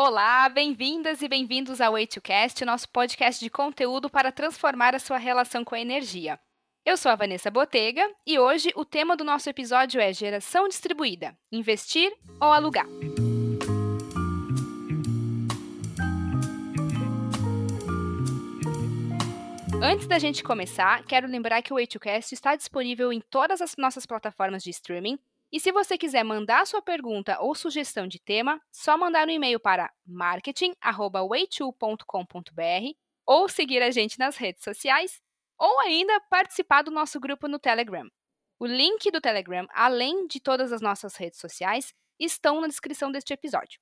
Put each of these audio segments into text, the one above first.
Olá, bem-vindas e bem-vindos ao Way2Cast, nosso podcast de conteúdo para transformar a sua relação com a energia. Eu sou a Vanessa Botega e hoje o tema do nosso episódio é geração distribuída: investir ou alugar. Antes da gente começar, quero lembrar que o Way2Cast está disponível em todas as nossas plataformas de streaming e se você quiser mandar sua pergunta ou sugestão de tema, só mandar um e-mail para marketing@way2.com.br ou seguir a gente nas redes sociais ou ainda participar do nosso grupo no Telegram. O link do Telegram, além de todas as nossas redes sociais, estão na descrição deste episódio.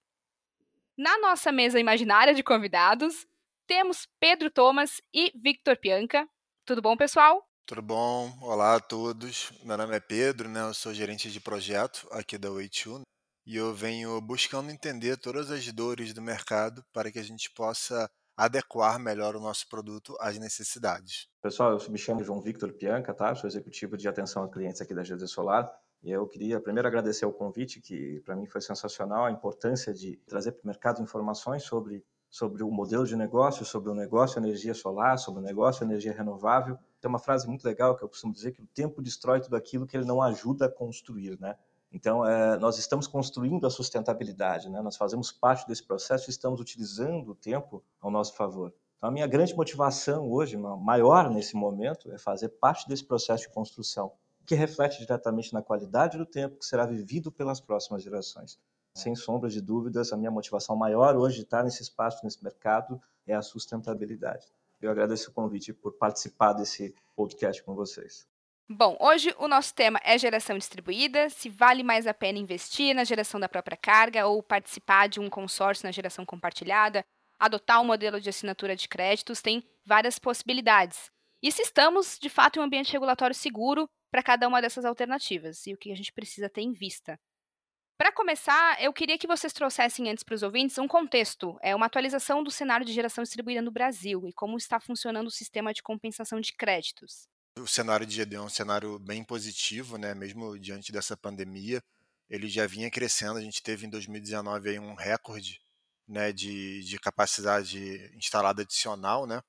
Na nossa mesa imaginária de convidados, temos Pedro Thomas e Victor Pianca. Tudo bom, pessoal? Tudo bom? Olá a todos. Meu nome é Pedro, né? Eu sou gerente de projeto aqui da Way2 e eu venho buscando entender todas as dores do mercado para que a gente possa adequar melhor o nosso produto às necessidades. Pessoal, eu me chamo João Victor Pianca, tá? Sou executivo de atenção a clientes aqui da GD Solar. E eu queria primeiro agradecer o convite, que para mim foi sensacional, a importância de trazer para o mercado informações sobre, sobre o modelo de negócio, sobre o negócio energia solar, sobre o negócio energia renovável tem uma frase muito legal que eu costumo dizer que o tempo destrói tudo aquilo que ele não ajuda a construir, né? Então, é, nós estamos construindo a sustentabilidade, né? Nós fazemos parte desse processo e estamos utilizando o tempo ao nosso favor. Então, a minha grande motivação hoje, maior nesse momento, é fazer parte desse processo de construção, que reflete diretamente na qualidade do tempo que será vivido pelas próximas gerações. Sem sombra de dúvidas, a minha motivação maior hoje de estar nesse espaço, nesse mercado, é a sustentabilidade. Eu agradeço o convite por participar desse podcast com vocês. Bom, hoje o nosso tema é geração distribuída, se vale mais a pena investir na geração da própria carga ou participar de um consórcio na geração compartilhada, adotar um modelo de assinatura de créditos, tem várias possibilidades. E se estamos, de fato, em um ambiente regulatório seguro para cada uma dessas alternativas e o que a gente precisa ter em vista. Para começar, eu queria que vocês trouxessem antes para os ouvintes um contexto, é uma atualização do cenário de geração distribuída no Brasil e como está funcionando o sistema de compensação de créditos. O cenário de GD é um cenário bem positivo, né? Mesmo diante dessa pandemia, ele já vinha crescendo. A gente teve em 2019 aí um recorde, né, de, de capacidade instalada adicional, né?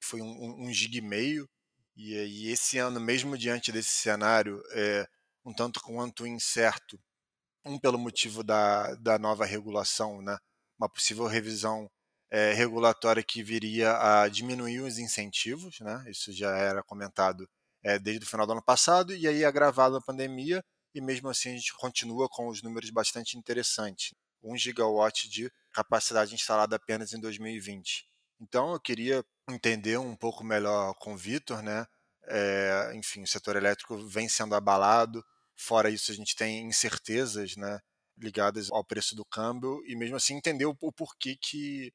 Foi um, um gig e meio. E, e esse ano, mesmo diante desse cenário, é um tanto quanto incerto um pelo motivo da, da nova regulação, né? uma possível revisão é, regulatória que viria a diminuir os incentivos, né? isso já era comentado é, desde o final do ano passado, e aí agravado a pandemia, e mesmo assim a gente continua com os números bastante interessantes. 1 gigawatt de capacidade instalada apenas em 2020. Então eu queria entender um pouco melhor com o Vitor, né? É, enfim, o setor elétrico vem sendo abalado, Fora isso, a gente tem incertezas né, ligadas ao preço do câmbio e mesmo assim entender o, o porquê que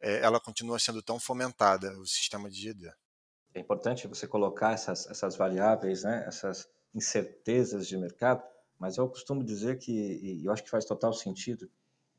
é, ela continua sendo tão fomentada, o sistema de GD. É importante você colocar essas, essas variáveis, né, essas incertezas de mercado, mas eu costumo dizer que, e eu acho que faz total sentido,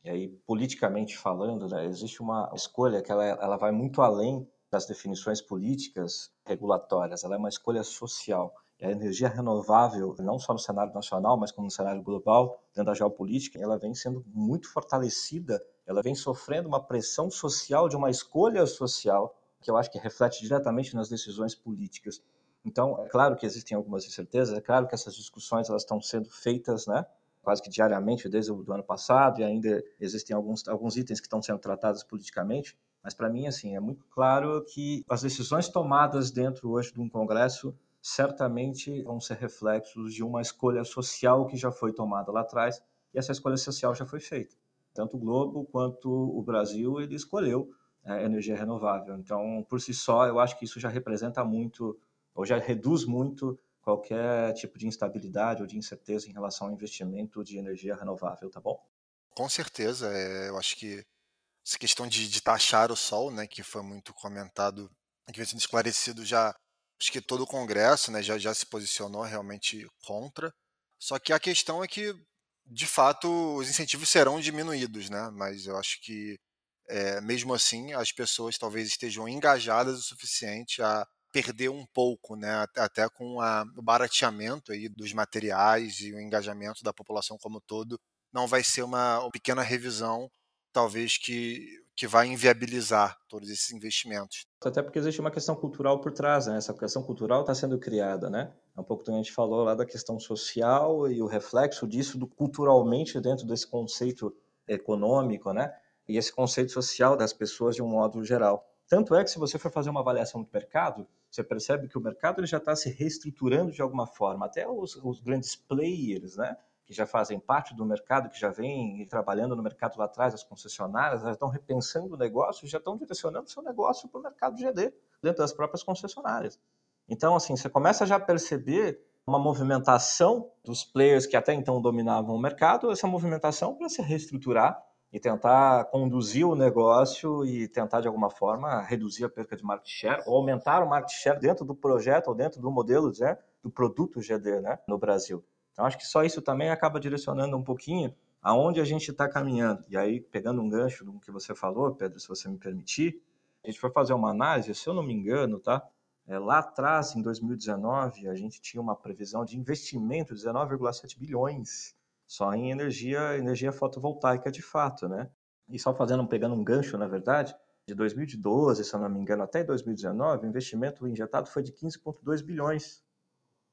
e aí politicamente falando, né, existe uma escolha que ela, ela vai muito além das definições políticas regulatórias, ela é uma escolha social a energia renovável, não só no cenário nacional, mas como no cenário global, dentro da geopolítica, ela vem sendo muito fortalecida, ela vem sofrendo uma pressão social de uma escolha social que eu acho que reflete diretamente nas decisões políticas. Então, é claro que existem algumas incertezas, é claro que essas discussões elas estão sendo feitas, né, quase que diariamente desde o ano passado e ainda existem alguns alguns itens que estão sendo tratados politicamente, mas para mim assim, é muito claro que as decisões tomadas dentro hoje de um congresso certamente vão ser reflexos de uma escolha social que já foi tomada lá atrás e essa escolha social já foi feita. Tanto o Globo quanto o Brasil ele escolheu é, energia renovável. Então, por si só, eu acho que isso já representa muito ou já reduz muito qualquer tipo de instabilidade ou de incerteza em relação ao investimento de energia renovável, tá bom? Com certeza, é, eu acho que essa questão de, de taxar o sol, né, que foi muito comentado, que vem sendo esclarecido já acho que todo o Congresso né, já, já se posicionou realmente contra. Só que a questão é que, de fato, os incentivos serão diminuídos, né? Mas eu acho que, é, mesmo assim, as pessoas talvez estejam engajadas o suficiente a perder um pouco, né? Até com a, o barateamento aí dos materiais e o engajamento da população como todo, não vai ser uma pequena revisão talvez que, que vai inviabilizar todos esses investimentos. Até porque existe uma questão cultural por trás, né? Essa questão cultural está sendo criada, né? É um pouco que a gente falou lá da questão social e o reflexo disso do culturalmente dentro desse conceito econômico, né? E esse conceito social das pessoas de um modo geral. Tanto é que se você for fazer uma avaliação do mercado, você percebe que o mercado ele já está se reestruturando de alguma forma. Até os, os, grandes players, né, que já fazem parte do mercado, que já vêm trabalhando no mercado lá atrás, as concessionárias, já estão repensando o negócio, já estão direcionando seu negócio para o mercado GD, dentro das próprias concessionárias. Então, assim, você começa já a perceber uma movimentação dos players que até então dominavam o mercado, essa movimentação para se reestruturar e tentar conduzir o negócio e tentar, de alguma forma, reduzir a perca de market share ou aumentar o market share dentro do projeto ou dentro do modelo né, do produto GD né, no Brasil. Então, acho que só isso também acaba direcionando um pouquinho aonde a gente está caminhando. E aí, pegando um gancho do que você falou, Pedro, se você me permitir, a gente foi fazer uma análise, se eu não me engano, tá? É, lá atrás, em 2019, a gente tinha uma previsão de investimento de 19,7 bilhões só em energia, energia fotovoltaica de fato, né? E só fazendo, pegando um gancho, na verdade, de 2012, se eu não me engano, até 2019, o investimento injetado foi de 15,2 bilhões.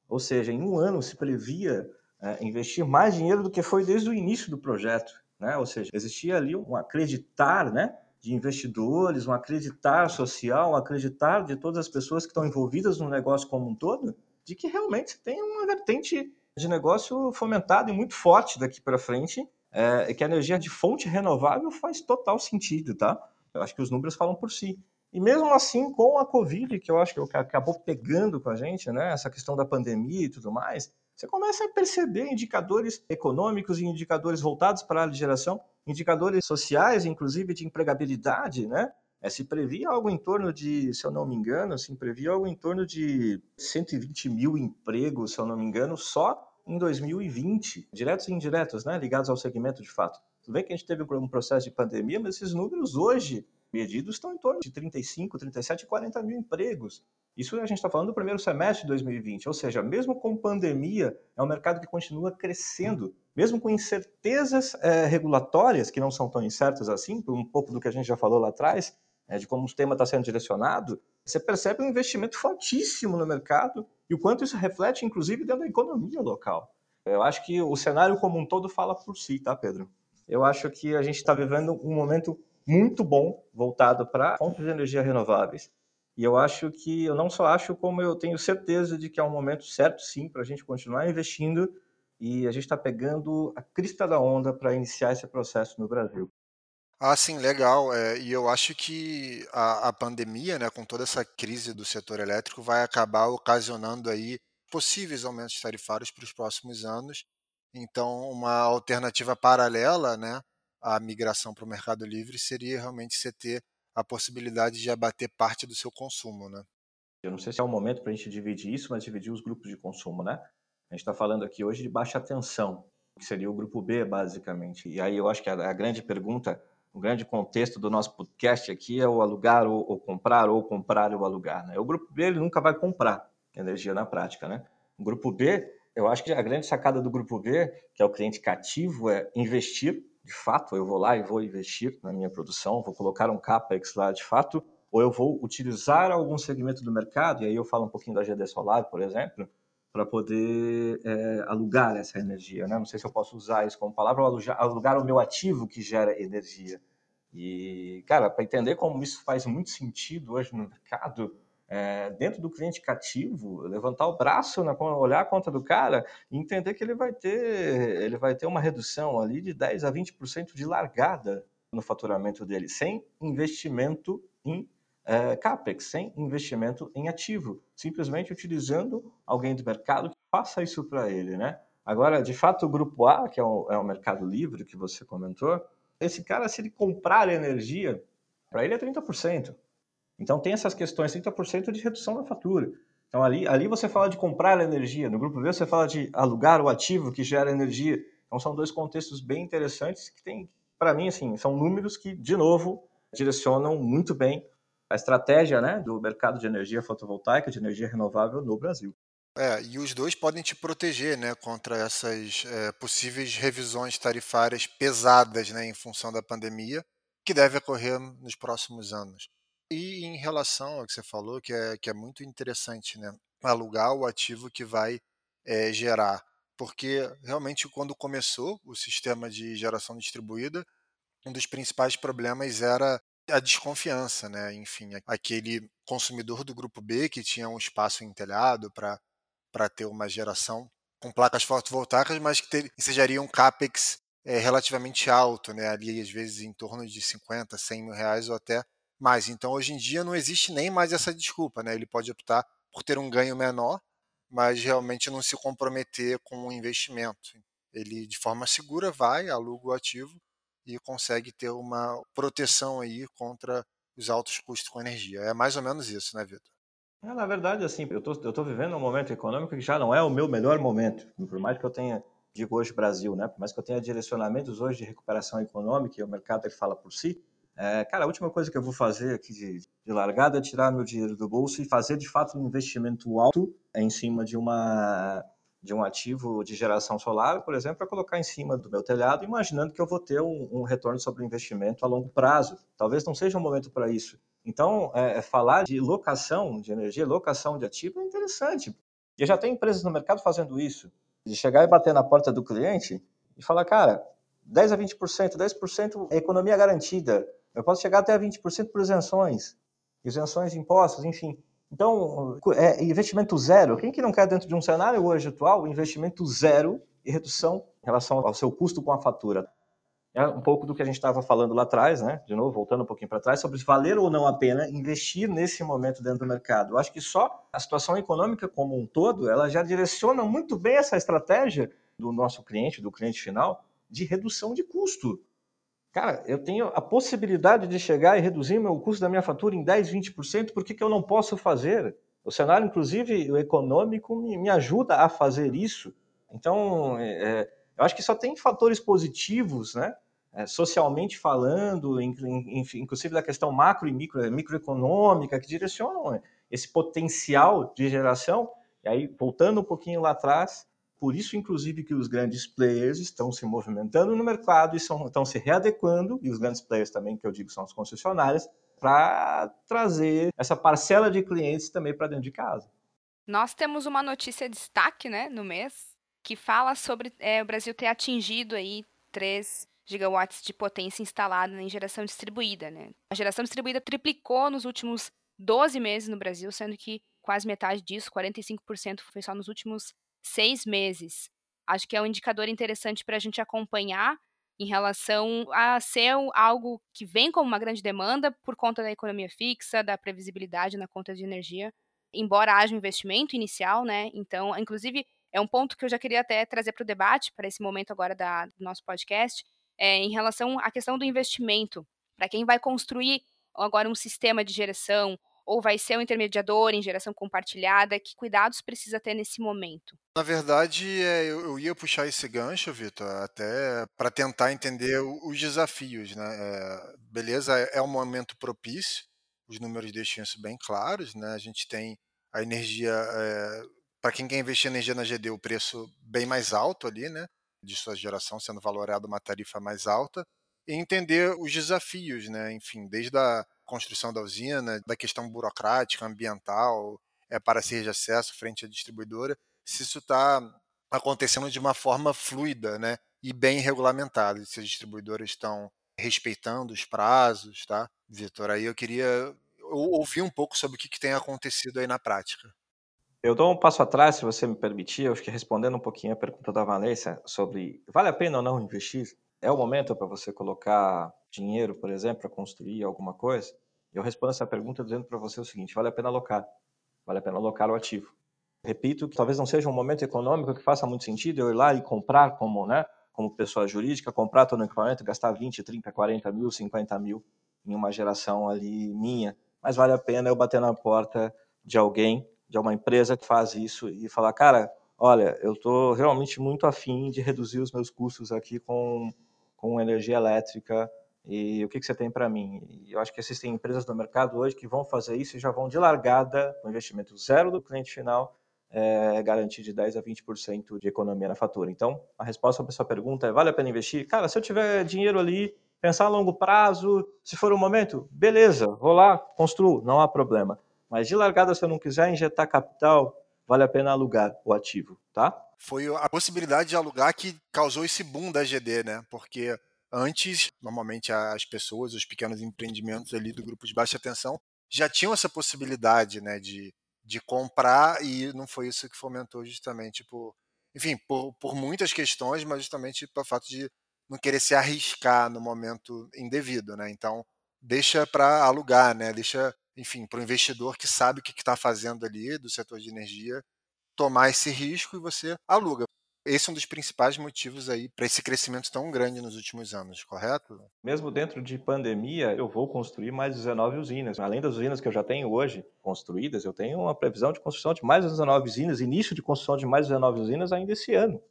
Ou seja, em um ano se previa é, investir mais dinheiro do que foi desde o início do projeto. Né? Ou seja, existia ali um acreditar né, de investidores, um acreditar social, um acreditar de todas as pessoas que estão envolvidas no negócio como um todo, de que realmente tem uma vertente de negócio fomentado e muito forte daqui para frente, é, que a energia de fonte renovável faz total sentido, tá? Eu acho que os números falam por si. E mesmo assim, com a Covid, que eu acho que acabou pegando com a gente, né, essa questão da pandemia e tudo mais, você começa a perceber indicadores econômicos e indicadores voltados para a geração, indicadores sociais, inclusive de empregabilidade, né? É, se previa algo em torno de, se eu não me engano, se previa algo em torno de 120 mil empregos, se eu não me engano, só em 2020, diretos e indiretos, né, ligados ao segmento de fato. Tudo bem que a gente teve um processo de pandemia, mas esses números hoje medidos estão em torno de 35, 37, 40 mil empregos. Isso a gente está falando do primeiro semestre de 2020, ou seja, mesmo com pandemia, é um mercado que continua crescendo, mesmo com incertezas é, regulatórias, que não são tão incertas assim, por um pouco do que a gente já falou lá atrás, é, de como o tema está sendo direcionado, você percebe um investimento fortíssimo no mercado e o quanto isso reflete, inclusive, dentro da economia local. Eu acho que o cenário como um todo fala por si, tá, Pedro? Eu acho que a gente está vivendo um momento muito bom voltado para fontes de energia renováveis. E eu acho que, eu não só acho, como eu tenho certeza de que é um momento certo, sim, para a gente continuar investindo e a gente está pegando a crista da onda para iniciar esse processo no Brasil. Ah, sim, legal. É, e eu acho que a, a pandemia, né, com toda essa crise do setor elétrico, vai acabar ocasionando aí possíveis aumentos tarifários para os próximos anos. Então, uma alternativa paralela, né, à migração para o mercado livre seria realmente você ter a possibilidade de abater parte do seu consumo, né? Eu não sei se é o momento para a gente dividir isso, mas dividir os grupos de consumo, né? A gente está falando aqui hoje de baixa tensão, que seria o grupo B, basicamente. E aí eu acho que a, a grande pergunta o grande contexto do nosso podcast aqui é o alugar ou, ou comprar, ou comprar ou alugar. Né? O grupo B ele nunca vai comprar energia na prática. Né? O grupo B, eu acho que a grande sacada do grupo B, que é o cliente cativo, é investir. De fato, eu vou lá e vou investir na minha produção, vou colocar um CAPEX lá de fato, ou eu vou utilizar algum segmento do mercado, e aí eu falo um pouquinho da GD Solar, por exemplo, para poder é, alugar essa energia. Né? Não sei se eu posso usar isso como palavra, ou alugar, alugar o meu ativo que gera energia. E, cara, para entender como isso faz muito sentido hoje no mercado, é, dentro do cliente cativo, levantar o braço, na, olhar a conta do cara e entender que ele vai ter, ele vai ter uma redução ali de 10 a 20% de largada no faturamento dele, sem investimento em é, CAPEX, sem investimento em ativo, simplesmente utilizando alguém do mercado que faça isso para ele, né? Agora, de fato, o grupo A, que é o, é o mercado livre que você comentou, esse cara, se ele comprar energia, para ele é 30%. Então tem essas questões, 30% de redução da fatura. Então ali, ali você fala de comprar energia, no grupo B você fala de alugar o ativo que gera energia. Então são dois contextos bem interessantes que tem, para mim, assim, são números que, de novo, direcionam muito bem a estratégia né, do mercado de energia fotovoltaica, de energia renovável no Brasil. É, e os dois podem te proteger né, contra essas é, possíveis revisões tarifárias pesadas né, em função da pandemia. que deve ocorrer nos próximos anos. E em relação ao que você falou, que é, que é muito interessante, né? Alugar o ativo que vai é, gerar. Porque realmente, quando começou o sistema de geração distribuída, um dos principais problemas era a desconfiança, né? Enfim, aquele consumidor do grupo B que tinha um espaço em telhado para ter uma geração com placas fotovoltaicas, mas que ter, um capex é, relativamente alto, né? Ali às vezes em torno de 50, 100 mil reais ou até mais. Então hoje em dia não existe nem mais essa desculpa, né? Ele pode optar por ter um ganho menor, mas realmente não se comprometer com o investimento. Ele de forma segura vai, aluga o ativo e consegue ter uma proteção aí contra os altos custos com energia. É mais ou menos isso, né, Vitor? É, na verdade, assim, eu tô, estou tô vivendo um momento econômico que já não é o meu melhor momento. Por mais que eu tenha, digo hoje Brasil, né? Por mais que eu tenha direcionamentos hoje de recuperação econômica e o mercado ele fala por si, é, cara, a última coisa que eu vou fazer aqui de, de, largada é tirar meu dinheiro do bolso e fazer de fato um investimento alto em cima de uma de um ativo de geração solar, por exemplo, para colocar em cima do meu telhado, imaginando que eu vou ter um, um, retorno sobre o investimento a longo prazo. Talvez não seja um momento para isso. Então, é, é, falar de locação de energia, locação de ativo é interessante. E já tem empresas no mercado fazendo isso, de chegar e bater na porta do cliente e falar, cara, 10 a 20%, 10% é economia garantida. Eu posso chegar até a 20% por isenções, isenções de impostos, enfim. Então, é investimento zero. Quem que não quer dentro de um cenário hoje atual, investimento zero e redução em relação ao seu custo com a fatura? É um pouco do que a gente estava falando lá atrás, né? De novo, voltando um pouquinho para trás, sobre valer ou não a pena investir nesse momento dentro do mercado. Eu acho que só a situação econômica como um todo, ela já direciona muito bem essa estratégia do nosso cliente, do cliente final, de redução de custo. Cara, eu tenho a possibilidade de chegar e reduzir meu custo da minha fatura em 10, 20%, por que, que eu não posso fazer? O cenário, inclusive, o econômico, me, me ajuda a fazer isso. Então, é, é eu acho que só tem fatores positivos, né? É, socialmente falando, in, in, inclusive da questão macro e micro, microeconômica, que direcionam esse potencial de geração. E aí, voltando um pouquinho lá atrás, por isso, inclusive, que os grandes players estão se movimentando no mercado e são, estão se readequando, e os grandes players também, que eu digo, são as concessionárias, para trazer essa parcela de clientes também para dentro de casa. Nós temos uma notícia de destaque né, no mês, que fala sobre é, o Brasil ter atingido aí 3 gigawatts de potência instalada em geração distribuída. Né? A geração distribuída triplicou nos últimos 12 meses no Brasil, sendo que quase metade disso, 45%, foi só nos últimos seis meses. Acho que é um indicador interessante para a gente acompanhar em relação a ser algo que vem como uma grande demanda por conta da economia fixa, da previsibilidade na conta de energia, embora haja um investimento inicial, né? Então, inclusive, é um ponto que eu já queria até trazer para o debate, para esse momento agora da, do nosso podcast, é, em relação à questão do investimento. Para quem vai construir agora um sistema de geração ou vai ser um intermediador em geração compartilhada? Que cuidados precisa ter nesse momento? Na verdade, é, eu ia puxar esse gancho, Vitor, até para tentar entender os desafios. Né? É, beleza, é, é um momento propício, os números deixam isso bem claros. Né? A gente tem a energia, é, para quem quer investir energia na GD, o preço bem mais alto ali, né? de sua geração sendo valorado uma tarifa mais alta, e entender os desafios, né? enfim, desde a construção da usina, da questão burocrática, ambiental, é, para ser de acesso frente à distribuidora, se isso está acontecendo de uma forma fluida né, e bem regulamentada, se as distribuidoras estão respeitando os prazos, tá? Vitor, aí eu queria ouvir um pouco sobre o que, que tem acontecido aí na prática. Eu dou um passo atrás, se você me permitir, eu fiquei respondendo um pouquinho a pergunta da Vanessa sobre vale a pena ou não investir? É o momento para você colocar dinheiro, por exemplo, para construir alguma coisa? Eu respondo essa pergunta dizendo para você o seguinte: vale a pena alocar, vale a pena alocar o ativo. Repito que talvez não seja um momento econômico que faça muito sentido eu ir lá e comprar como, né, como pessoa jurídica, comprar todo o equipamento, gastar 20, 30, 40 mil, 50 mil em uma geração ali minha. Mas vale a pena eu bater na porta de alguém, de uma empresa que faz isso e falar, cara, olha, eu estou realmente muito afim de reduzir os meus custos aqui com com energia elétrica e o que, que você tem para mim? Eu acho que existem empresas no mercado hoje que vão fazer isso e já vão de largada, com investimento zero do cliente final, é, garantir de 10% a 20% de economia na fatura. Então, a resposta para a sua pergunta é: vale a pena investir? Cara, se eu tiver dinheiro ali Pensar a longo prazo, se for o momento, beleza, vou lá, construo, não há problema. Mas de largada, se eu não quiser injetar capital, vale a pena alugar o ativo, tá? Foi a possibilidade de alugar que causou esse boom da GD, né? Porque antes, normalmente as pessoas, os pequenos empreendimentos ali do grupo de baixa tensão já tinham essa possibilidade, né, de, de comprar e não foi isso que fomentou justamente por, enfim, por, por muitas questões, mas justamente pelo fato de não querer se arriscar no momento indevido, né? Então deixa para alugar, né? Deixa enfim, para o investidor que sabe o que está fazendo ali do setor de energia, tomar esse risco e você aluga. Esse é um dos principais motivos aí para esse crescimento tão grande nos últimos anos, correto? Mesmo dentro de pandemia, eu vou construir mais 19 usinas. Além das usinas que eu já tenho hoje construídas, eu tenho uma previsão de construção de mais 19 usinas, início de construção de mais 19 usinas ainda esse ano.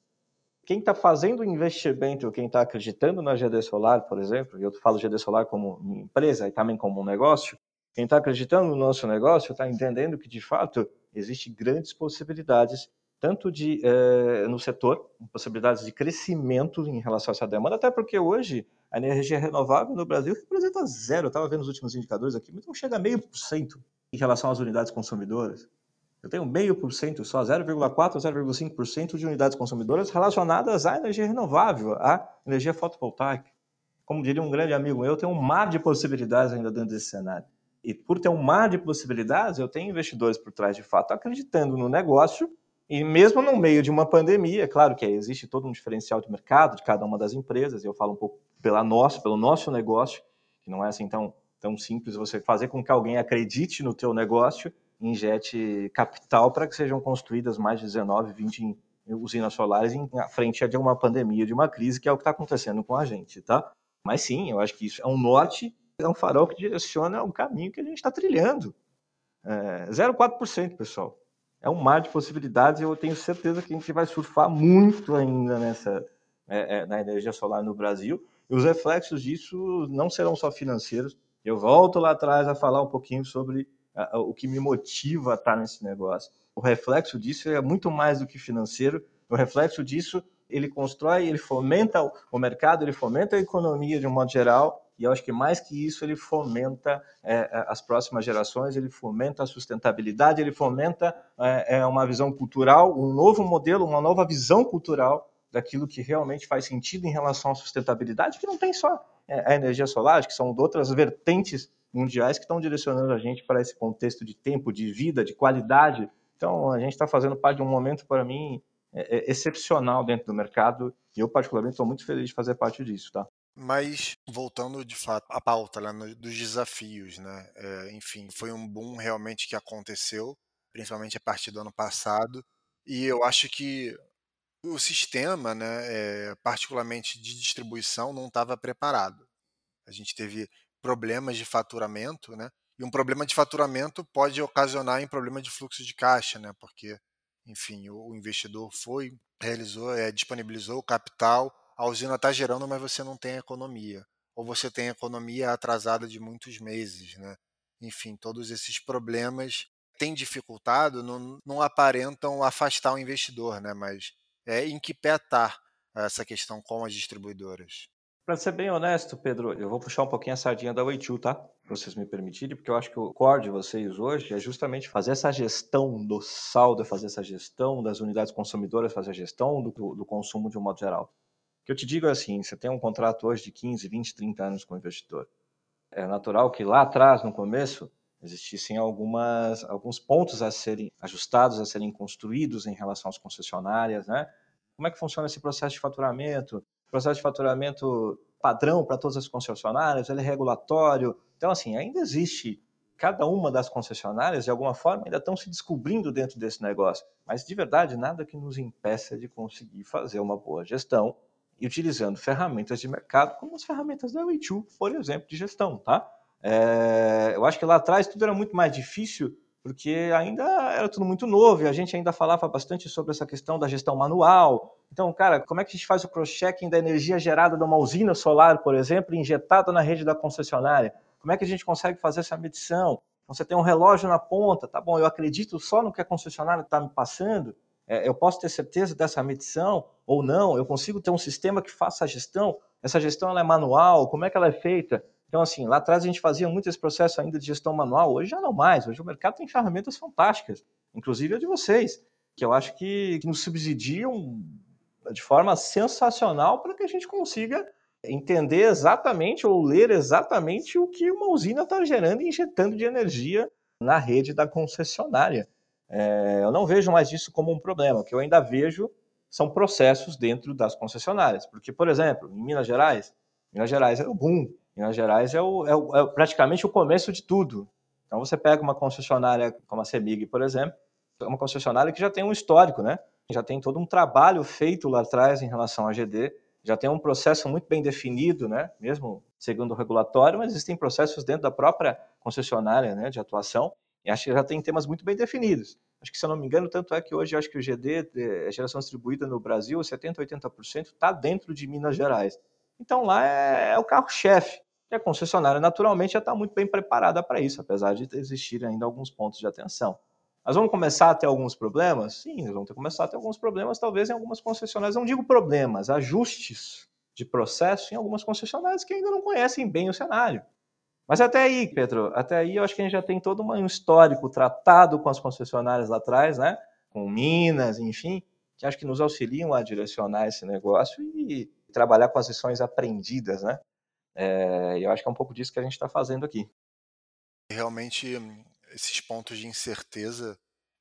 Quem está fazendo investimento, quem está acreditando na GD Solar, por exemplo, e eu falo GD Solar como empresa e também como um negócio, quem está acreditando no nosso negócio está entendendo que, de fato, existem grandes possibilidades, tanto de, eh, no setor, possibilidades de crescimento em relação a essa demanda, até porque hoje a energia renovável no Brasil representa zero. Eu estava vendo os últimos indicadores aqui, mas não chega a meio por cento em relação às unidades consumidoras. Eu tenho meio por cento, só 0,4 a 0,5% de unidades consumidoras relacionadas à energia renovável, à energia fotovoltaica. Como diria um grande amigo meu, tem um mar de possibilidades ainda dentro desse cenário. E por ter um mar de possibilidades, eu tenho investidores por trás de fato acreditando no negócio e mesmo no meio de uma pandemia, claro que existe todo um diferencial de mercado de cada uma das empresas, eu falo um pouco pela nossa, pelo nosso negócio, que não é assim tão, tão simples você fazer com que alguém acredite no teu negócio, injete capital para que sejam construídas mais de 19, 20 usinas solares em frente de uma pandemia, de uma crise, que é o que está acontecendo com a gente, tá? Mas sim, eu acho que isso é um norte é um farol que direciona o caminho que a gente está trilhando. É, 0,4%, pessoal. É um mar de possibilidades e eu tenho certeza que a gente vai surfar muito ainda nessa, é, é, na energia solar no Brasil. E os reflexos disso não serão só financeiros. Eu volto lá atrás a falar um pouquinho sobre a, o que me motiva a estar nesse negócio. O reflexo disso é muito mais do que financeiro. O reflexo disso, ele constrói, ele fomenta o mercado, ele fomenta a economia de um modo geral e eu acho que mais que isso, ele fomenta é, é, as próximas gerações, ele fomenta a sustentabilidade, ele fomenta é, é, uma visão cultural, um novo modelo, uma nova visão cultural daquilo que realmente faz sentido em relação à sustentabilidade, que não tem só é, a energia solar, que são outras vertentes mundiais que estão direcionando a gente para esse contexto de tempo, de vida, de qualidade. Então, a gente está fazendo parte de um momento, para mim, excepcional dentro do mercado, e eu, particularmente, estou muito feliz de fazer parte disso, tá? Mas voltando de fato à pauta lá no, dos desafios, né? É, enfim, foi um boom realmente que aconteceu, principalmente a partir do ano passado, e eu acho que o sistema, né, é, particularmente de distribuição, não estava preparado. A gente teve problemas de faturamento, né? E um problema de faturamento pode ocasionar em problema de fluxo de caixa, né? Porque, enfim, o, investidor foi, realizou, é, disponibilizou o capital a usina está gerando, mas você não tem economia. Ou você tem economia atrasada de muitos meses. Né? Enfim, todos esses problemas têm dificultado, não, não aparentam afastar o investidor, né? mas é em que pé está essa questão com as distribuidoras? Para ser bem honesto, Pedro, eu vou puxar um pouquinho a sardinha da Way2, tá? Vocês me permitirem, porque eu acho que o core de vocês hoje é justamente fazer essa gestão do saldo, fazer essa gestão das unidades consumidoras, fazer a gestão do, do consumo de um modo geral que eu te digo é assim, você tem um contrato hoje de 15, 20, 30 anos com o investidor. É natural que lá atrás, no começo, existissem algumas, alguns pontos a serem ajustados, a serem construídos em relação às concessionárias, né? Como é que funciona esse processo de faturamento? O processo de faturamento padrão para todas as concessionárias, ele é regulatório. Então, assim, ainda existe cada uma das concessionárias, de alguma forma, ainda estão se descobrindo dentro desse negócio. Mas, de verdade, nada que nos impeça de conseguir fazer uma boa gestão e utilizando ferramentas de mercado, como as ferramentas da Way2, por exemplo, de gestão, tá? É, eu acho que lá atrás tudo era muito mais difícil, porque ainda era tudo muito novo e a gente ainda falava bastante sobre essa questão da gestão manual. Então, cara, como é que a gente faz o cross-checking da energia gerada de uma usina solar, por exemplo, injetada na rede da concessionária? Como é que a gente consegue fazer essa medição? Então, você tem um relógio na ponta, tá bom, eu acredito só no que a concessionária está me passando, eu posso ter certeza dessa medição ou não? Eu consigo ter um sistema que faça a gestão? Essa gestão ela é manual? Como é que ela é feita? Então, assim, lá atrás a gente fazia muito esse processo ainda de gestão manual, hoje já não mais. Hoje o mercado tem ferramentas fantásticas, inclusive a de vocês, que eu acho que, que nos subsidiam de forma sensacional para que a gente consiga entender exatamente ou ler exatamente o que uma usina está gerando e injetando de energia na rede da concessionária. É, eu não vejo mais isso como um problema. O que eu ainda vejo são processos dentro das concessionárias. Porque, por exemplo, em Minas Gerais, Minas Gerais é o boom. Minas Gerais é, o, é, o, é praticamente o começo de tudo. Então, você pega uma concessionária como a CEMIG, por exemplo, é uma concessionária que já tem um histórico, né? Já tem todo um trabalho feito lá atrás em relação à GD, já tem um processo muito bem definido, né? Mesmo segundo o regulatório, mas existem processos dentro da própria concessionária, né, de atuação. E acho que já tem temas muito bem definidos. Acho que, se eu não me engano, tanto é que hoje acho que o GD, é, geração distribuída no Brasil, 70%, 80% está dentro de Minas Gerais. Então lá é, é o carro-chefe. E a concessionária, naturalmente, já está muito bem preparada para isso, apesar de existir ainda alguns pontos de atenção. Nós vamos começar a ter alguns problemas? Sim, nós vamos ter, começar a ter alguns problemas, talvez em algumas concessionárias. Não digo problemas, ajustes de processo em algumas concessionárias que ainda não conhecem bem o cenário. Mas até aí, Pedro, até aí eu acho que a gente já tem todo um histórico tratado com as concessionárias lá atrás, né? Com Minas, enfim, que acho que nos auxiliam a direcionar esse negócio e trabalhar com as lições aprendidas, né? É, eu acho que é um pouco disso que a gente está fazendo aqui. Realmente, esses pontos de incerteza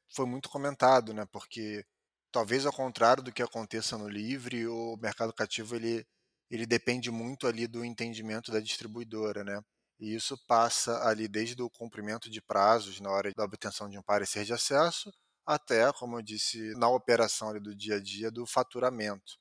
foi muito comentado, né? Porque talvez ao contrário do que aconteça no livre, o mercado cativo ele, ele depende muito ali do entendimento da distribuidora, né? E isso passa ali desde o cumprimento de prazos na hora da obtenção de um parecer de acesso até, como eu disse, na operação ali do dia a dia do faturamento.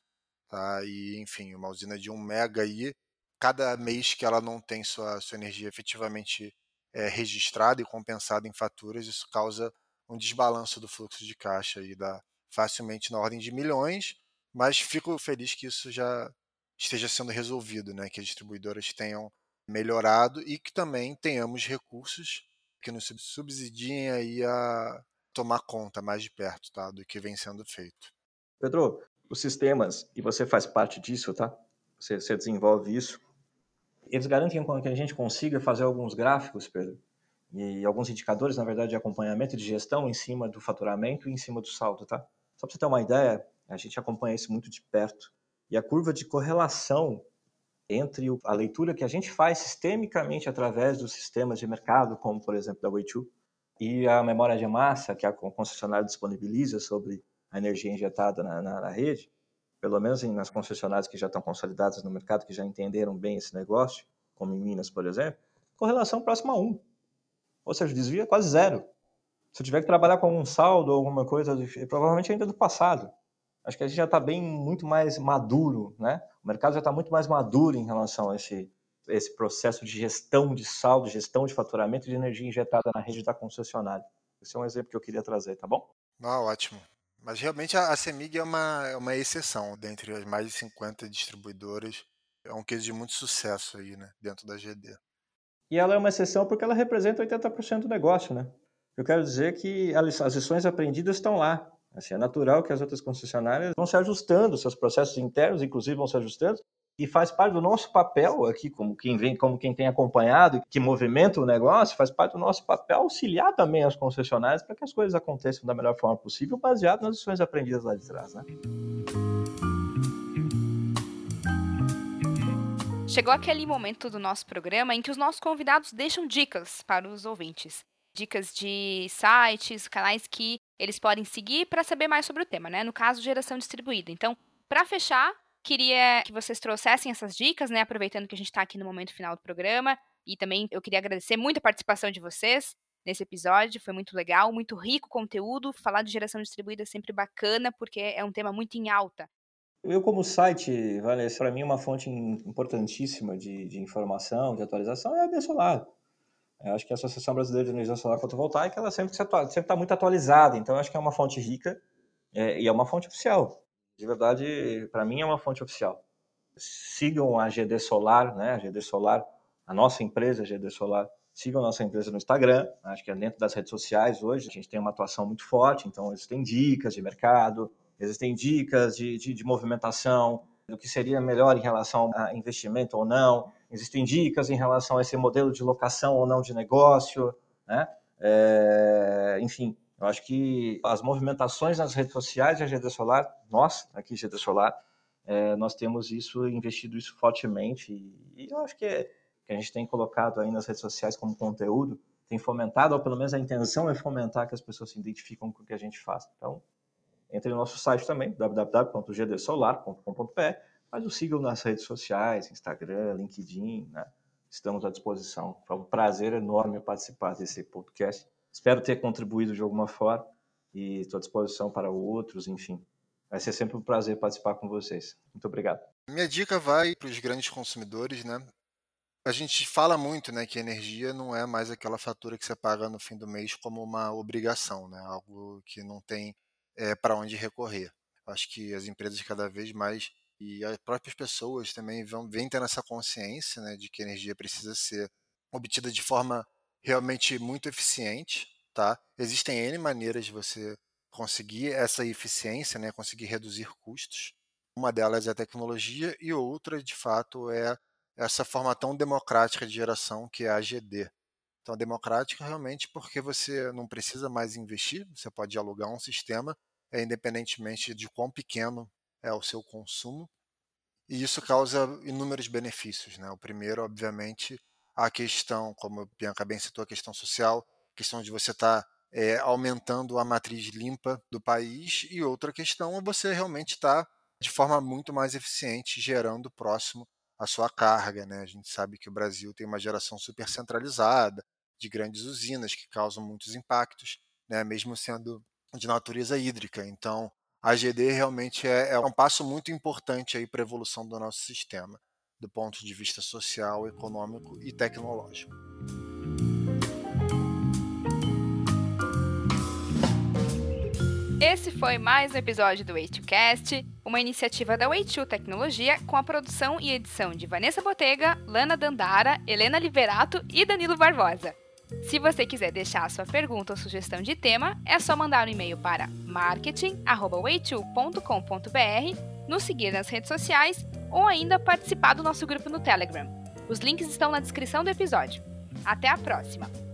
Tá? E, enfim, uma usina de um mega aí, cada mês que ela não tem sua, sua energia efetivamente é, registrada e compensada em faturas, isso causa um desbalanço do fluxo de caixa e dá facilmente na ordem de milhões, mas fico feliz que isso já esteja sendo resolvido, né? que as distribuidoras tenham melhorado e que também tenhamos recursos que nos subsidiem aí a tomar conta mais de perto tá, do que vem sendo feito. Pedro, os sistemas, e você faz parte disso, tá? Você, você desenvolve isso, eles garantem que a gente consiga fazer alguns gráficos, Pedro, e alguns indicadores, na verdade, de acompanhamento de gestão em cima do faturamento e em cima do saldo, tá? Só para você ter uma ideia, a gente acompanha isso muito de perto. E a curva de correlação entre a leitura que a gente faz sistemicamente através dos sistemas de mercado, como por exemplo da Way2, e a memória de massa que a concessionária disponibiliza sobre a energia injetada na, na, na rede, pelo menos nas concessionárias que já estão consolidadas no mercado, que já entenderam bem esse negócio, como em Minas, por exemplo, correlação próxima a 1. Ou seja, desvio é quase zero. Se eu tiver que trabalhar com um saldo ou alguma coisa, provavelmente ainda do passado. Acho que a gente já está bem muito mais maduro, né? O mercado já está muito mais maduro em relação a esse, esse processo de gestão de saldo, gestão de faturamento de energia injetada na rede da concessionária. Esse é um exemplo que eu queria trazer, tá bom? Ah, ótimo. Mas realmente a, a CEMIG é uma, é uma exceção dentre as mais de 50 distribuidoras. É um case de muito sucesso aí, né, dentro da GD. E ela é uma exceção porque ela representa 80% do negócio, né? Eu quero dizer que as lições aprendidas estão lá. Assim, é natural que as outras concessionárias vão se ajustando, seus processos internos, inclusive, vão se ajustando, e faz parte do nosso papel aqui, como quem vem, como quem tem acompanhado, que movimenta o negócio, faz parte do nosso papel auxiliar também as concessionárias para que as coisas aconteçam da melhor forma possível, baseado nas lições aprendidas lá de trás, né? Chegou aquele momento do nosso programa em que os nossos convidados deixam dicas para os ouvintes. Dicas de sites, canais que eles podem seguir para saber mais sobre o tema, né? No caso, geração distribuída. Então, para fechar, queria que vocês trouxessem essas dicas, né? Aproveitando que a gente está aqui no momento final do programa. E também eu queria agradecer muito a participação de vocês nesse episódio. Foi muito legal, muito rico conteúdo. Falar de geração distribuída é sempre bacana, porque é um tema muito em alta. Eu, como site, Vanessa, para mim uma fonte importantíssima de, de, informação, de atualização é a Solar. Eu acho que a Associação Brasileira de Energia Solar Fotovoltaica ela sempre está muito atualizada, então acho que é uma fonte rica é, e é uma fonte oficial. De verdade, para mim é uma fonte oficial. Sigam a GD Solar, né, a GD Solar a nossa empresa, GD Solar. Sigam a nossa empresa no Instagram, acho que é dentro das redes sociais hoje, a gente tem uma atuação muito forte, então existem dicas de mercado, existem dicas de, de, de movimentação, do que seria melhor em relação a investimento ou não, existem dicas em relação a esse modelo de locação ou não de negócio, né? É, enfim, eu acho que as movimentações nas redes sociais a GD Solar, nós aqui GD Solar, é, nós temos isso, investido isso fortemente e, e eu acho que, é, que a gente tem colocado aí nas redes sociais como conteúdo, tem fomentado, ou pelo menos a intenção é fomentar que as pessoas se identificam com o que a gente faz. Então, entre no nosso site também, www.gdsolar.com.br, mas o sigam nas redes sociais, Instagram, LinkedIn, né? Estamos à disposição. Foi um prazer enorme participar desse podcast. Espero ter contribuído de alguma forma e estou à disposição para outros, enfim. Vai ser sempre um prazer participar com vocês. Muito obrigado. Minha dica vai para os grandes consumidores, né? A gente fala muito, né, que energia não é mais aquela fatura que você paga no fim do mês como uma obrigação, né? Algo que não tem é, para onde recorrer. Acho que as empresas cada vez mais e as próprias pessoas também vão vêm tendo essa consciência né, de que a energia precisa ser obtida de forma realmente muito eficiente. Tá? Existem N maneiras de você conseguir essa eficiência, né, conseguir reduzir custos. Uma delas é a tecnologia e outra, de fato, é essa forma tão democrática de geração que é a GD. Então, democrática realmente porque você não precisa mais investir, você pode alugar um sistema, é, independentemente de quão pequeno é o seu consumo. E isso causa inúmeros benefícios. Né? O primeiro, obviamente, a questão, como o Bianca bem citou, a questão social, a questão de você estar tá, é, aumentando a matriz limpa do país, e outra questão é você realmente estar tá, de forma muito mais eficiente gerando próximo a sua carga. Né? A gente sabe que o Brasil tem uma geração super centralizada, de grandes usinas que causam muitos impactos, né, mesmo sendo de natureza hídrica. Então, a GD realmente é, é um passo muito importante para a evolução do nosso sistema, do ponto de vista social, econômico e tecnológico. Esse foi mais um episódio do Way2Cast, uma iniciativa da Way2 Tecnologia com a produção e edição de Vanessa Botega, Lana Dandara, Helena Liberato e Danilo Barbosa. Se você quiser deixar sua pergunta ou sugestão de tema, é só mandar um e-mail para marketing@way2.com.br, nos seguir nas redes sociais ou ainda participar do nosso grupo no Telegram. Os links estão na descrição do episódio. Até a próxima!